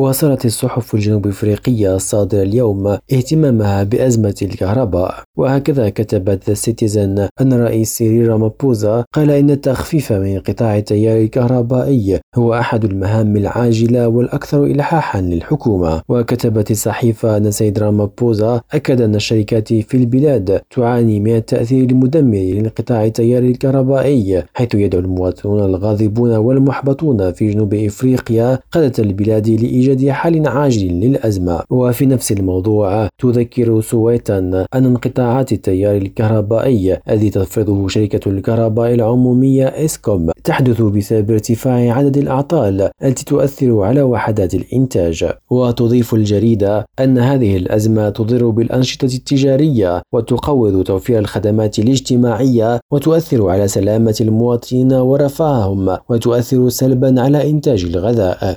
واصلت الصحف الجنوب إفريقية الصادره اليوم اهتمامها بأزمة الكهرباء. وهكذا كتبت ذا سيتيزن أن رئيس سيريل رامابوزا قال إن التخفيف من انقطاع التيار الكهربائي هو أحد المهام العاجلة والأكثر الحاحا للحكومة. وكتبت الصحيفة أن سيريل رامابوزا أكد أن الشركات في البلاد تعاني من التأثير المدمر لانقطاع التيار الكهربائي حيث يدعو المواطنون الغاضبون والمحبطون في جنوب إفريقيا قادة البلاد لإيجاد حل عاجل للأزمة. وفي نفس الموضوع تذكر سويتان أن انقطاعات التيار الكهربائي الذي تفرضه شركة الكهرباء العمومية إسكوم تحدث بسبب ارتفاع عدد الأعطال التي تؤثر على وحدات الإنتاج. وتضيف الجريدة أن هذه الأزمة تضر بالأنشطة التجارية وتقوض توفير الخدمات الاجتماعية وتؤثر على سلامة المواطنين ورفاههم وتؤثر سلبا على إنتاج الغذاء.